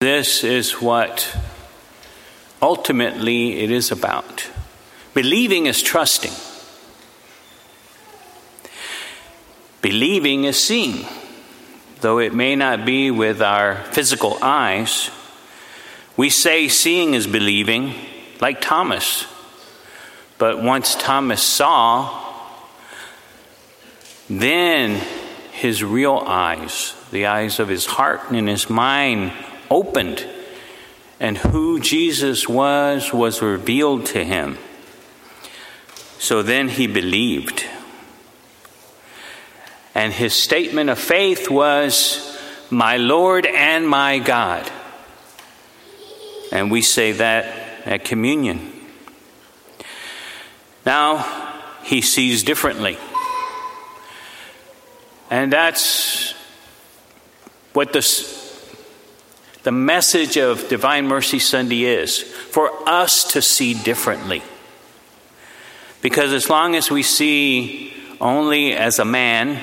This is what ultimately it is about. Believing is trusting. Believing is seeing. Though it may not be with our physical eyes, we say seeing is believing, like Thomas. But once Thomas saw, then his real eyes, the eyes of his heart and his mind, opened, and who Jesus was was revealed to him. So then he believed. And his statement of faith was, My Lord and my God. And we say that at communion. Now, he sees differently. And that's what the, the message of Divine Mercy Sunday is for us to see differently. Because as long as we see only as a man,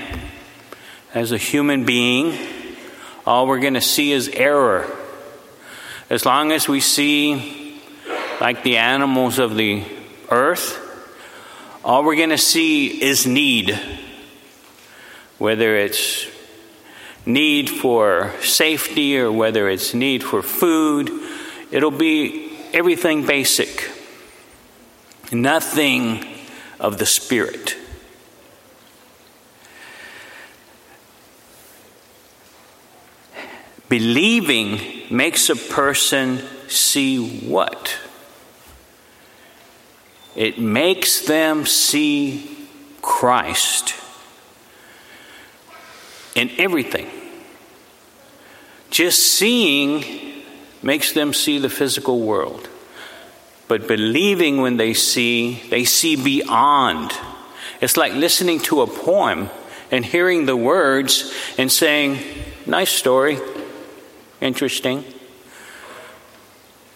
as a human being, all we're going to see is error. As long as we see like the animals of the earth, all we're going to see is need. Whether it's need for safety or whether it's need for food, it'll be everything basic nothing of the Spirit. Believing makes a person see what? It makes them see Christ in everything. Just seeing makes them see the physical world. But believing when they see, they see beyond. It's like listening to a poem and hearing the words and saying, nice story, interesting.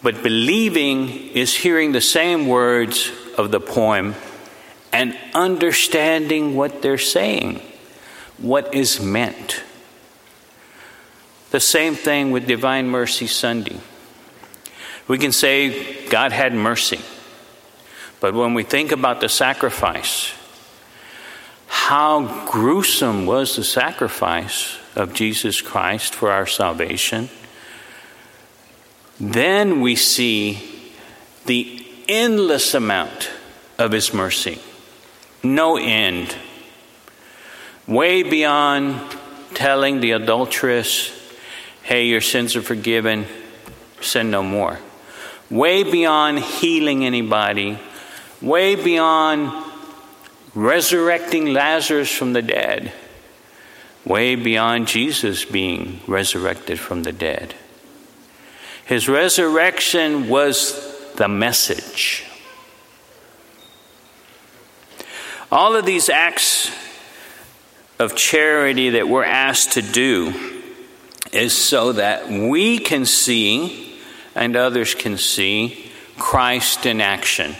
But believing is hearing the same words of the poem and understanding what they're saying, what is meant. The same thing with Divine Mercy Sunday. We can say God had mercy. But when we think about the sacrifice, how gruesome was the sacrifice of Jesus Christ for our salvation? Then we see the endless amount of His mercy. No end. Way beyond telling the adulteress, hey, your sins are forgiven, sin no more way beyond healing anybody, way beyond resurrecting Lazarus from the dead, way beyond Jesus being resurrected from the dead. His resurrection was the message. All of these acts of charity that we're asked to do is so that we can see and others can see Christ in action.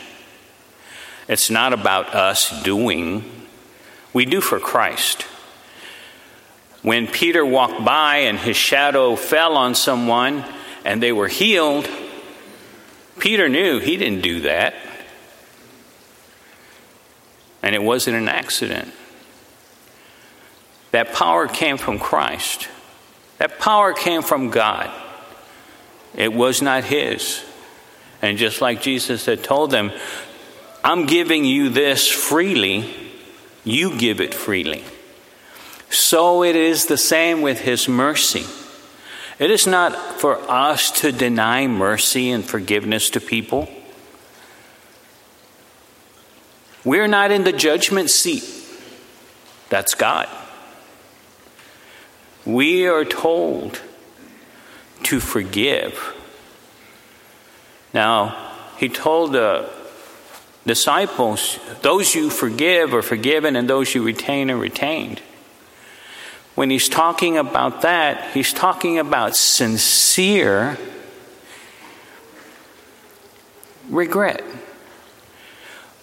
It's not about us doing, we do for Christ. When Peter walked by and his shadow fell on someone and they were healed, Peter knew he didn't do that. And it wasn't an accident. That power came from Christ. That power came from God. It was not his. And just like Jesus had told them, I'm giving you this freely, you give it freely. So it is the same with his mercy. It is not for us to deny mercy and forgiveness to people. We're not in the judgment seat. That's God. We are told to forgive. Now, he told the disciples, those you forgive are forgiven, and those you retain are retained. When he's talking about that, he's talking about sincere regret.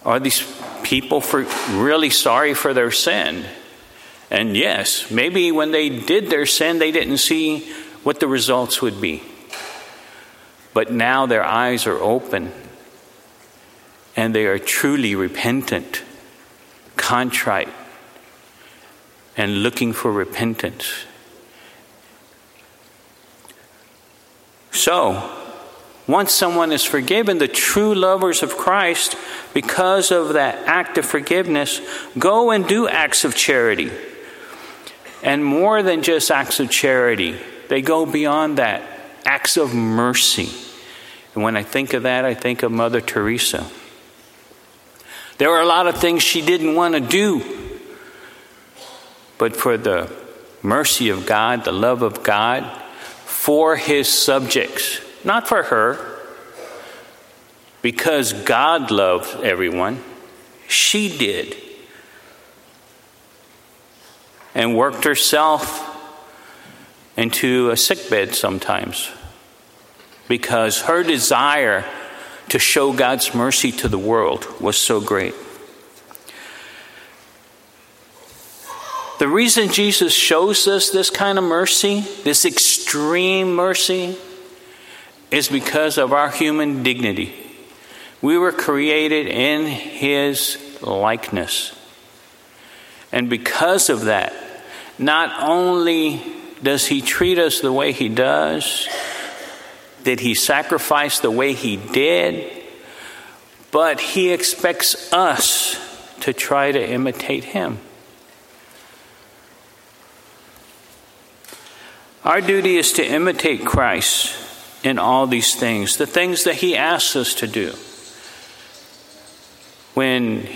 Are these people for really sorry for their sin? And yes, maybe when they did their sin, they didn't see what the results would be. But now their eyes are open and they are truly repentant, contrite, and looking for repentance. So, once someone is forgiven, the true lovers of Christ, because of that act of forgiveness, go and do acts of charity. And more than just acts of charity, they go beyond that acts of mercy. And when I think of that, I think of Mother Teresa. There were a lot of things she didn't want to do, but for the mercy of God, the love of God, for his subjects, not for her, because God loved everyone, she did. And worked herself into a sickbed sometimes because her desire to show God's mercy to the world was so great. The reason Jesus shows us this kind of mercy, this extreme mercy, is because of our human dignity. We were created in His likeness. And because of that, not only does He treat us the way He does, did He sacrifice the way He did, but He expects us to try to imitate Him. Our duty is to imitate Christ in all these things, the things that He asks us to do. When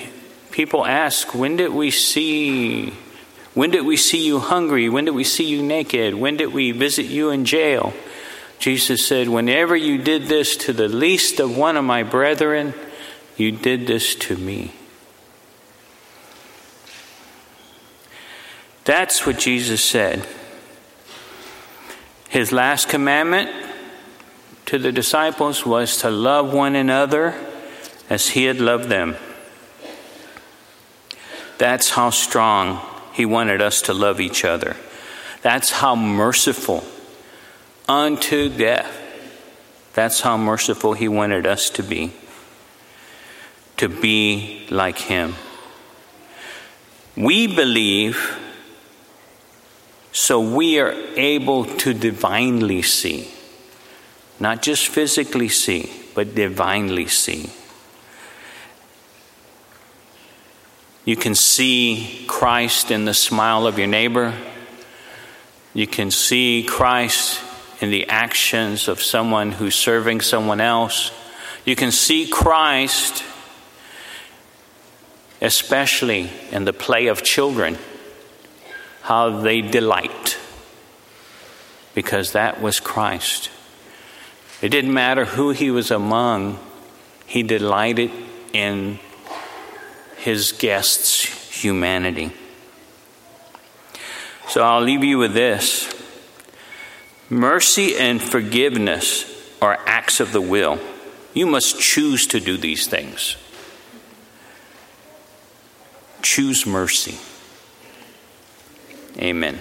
people ask, When did we see? When did we see you hungry? When did we see you naked? When did we visit you in jail? Jesus said, Whenever you did this to the least of one of my brethren, you did this to me. That's what Jesus said. His last commandment to the disciples was to love one another as he had loved them. That's how strong he wanted us to love each other. That's how merciful unto death. That's how merciful he wanted us to be. To be like him. We believe so we are able to divinely see. Not just physically see, but divinely see. You can see Christ in the smile of your neighbor. You can see Christ in the actions of someone who's serving someone else. You can see Christ, especially in the play of children how they delight, because that was Christ. It didn't matter who he was among, he delighted in his guests' humanity. So I'll leave you with this mercy and forgiveness are acts of the will. You must choose to do these things. Choose mercy. Amen.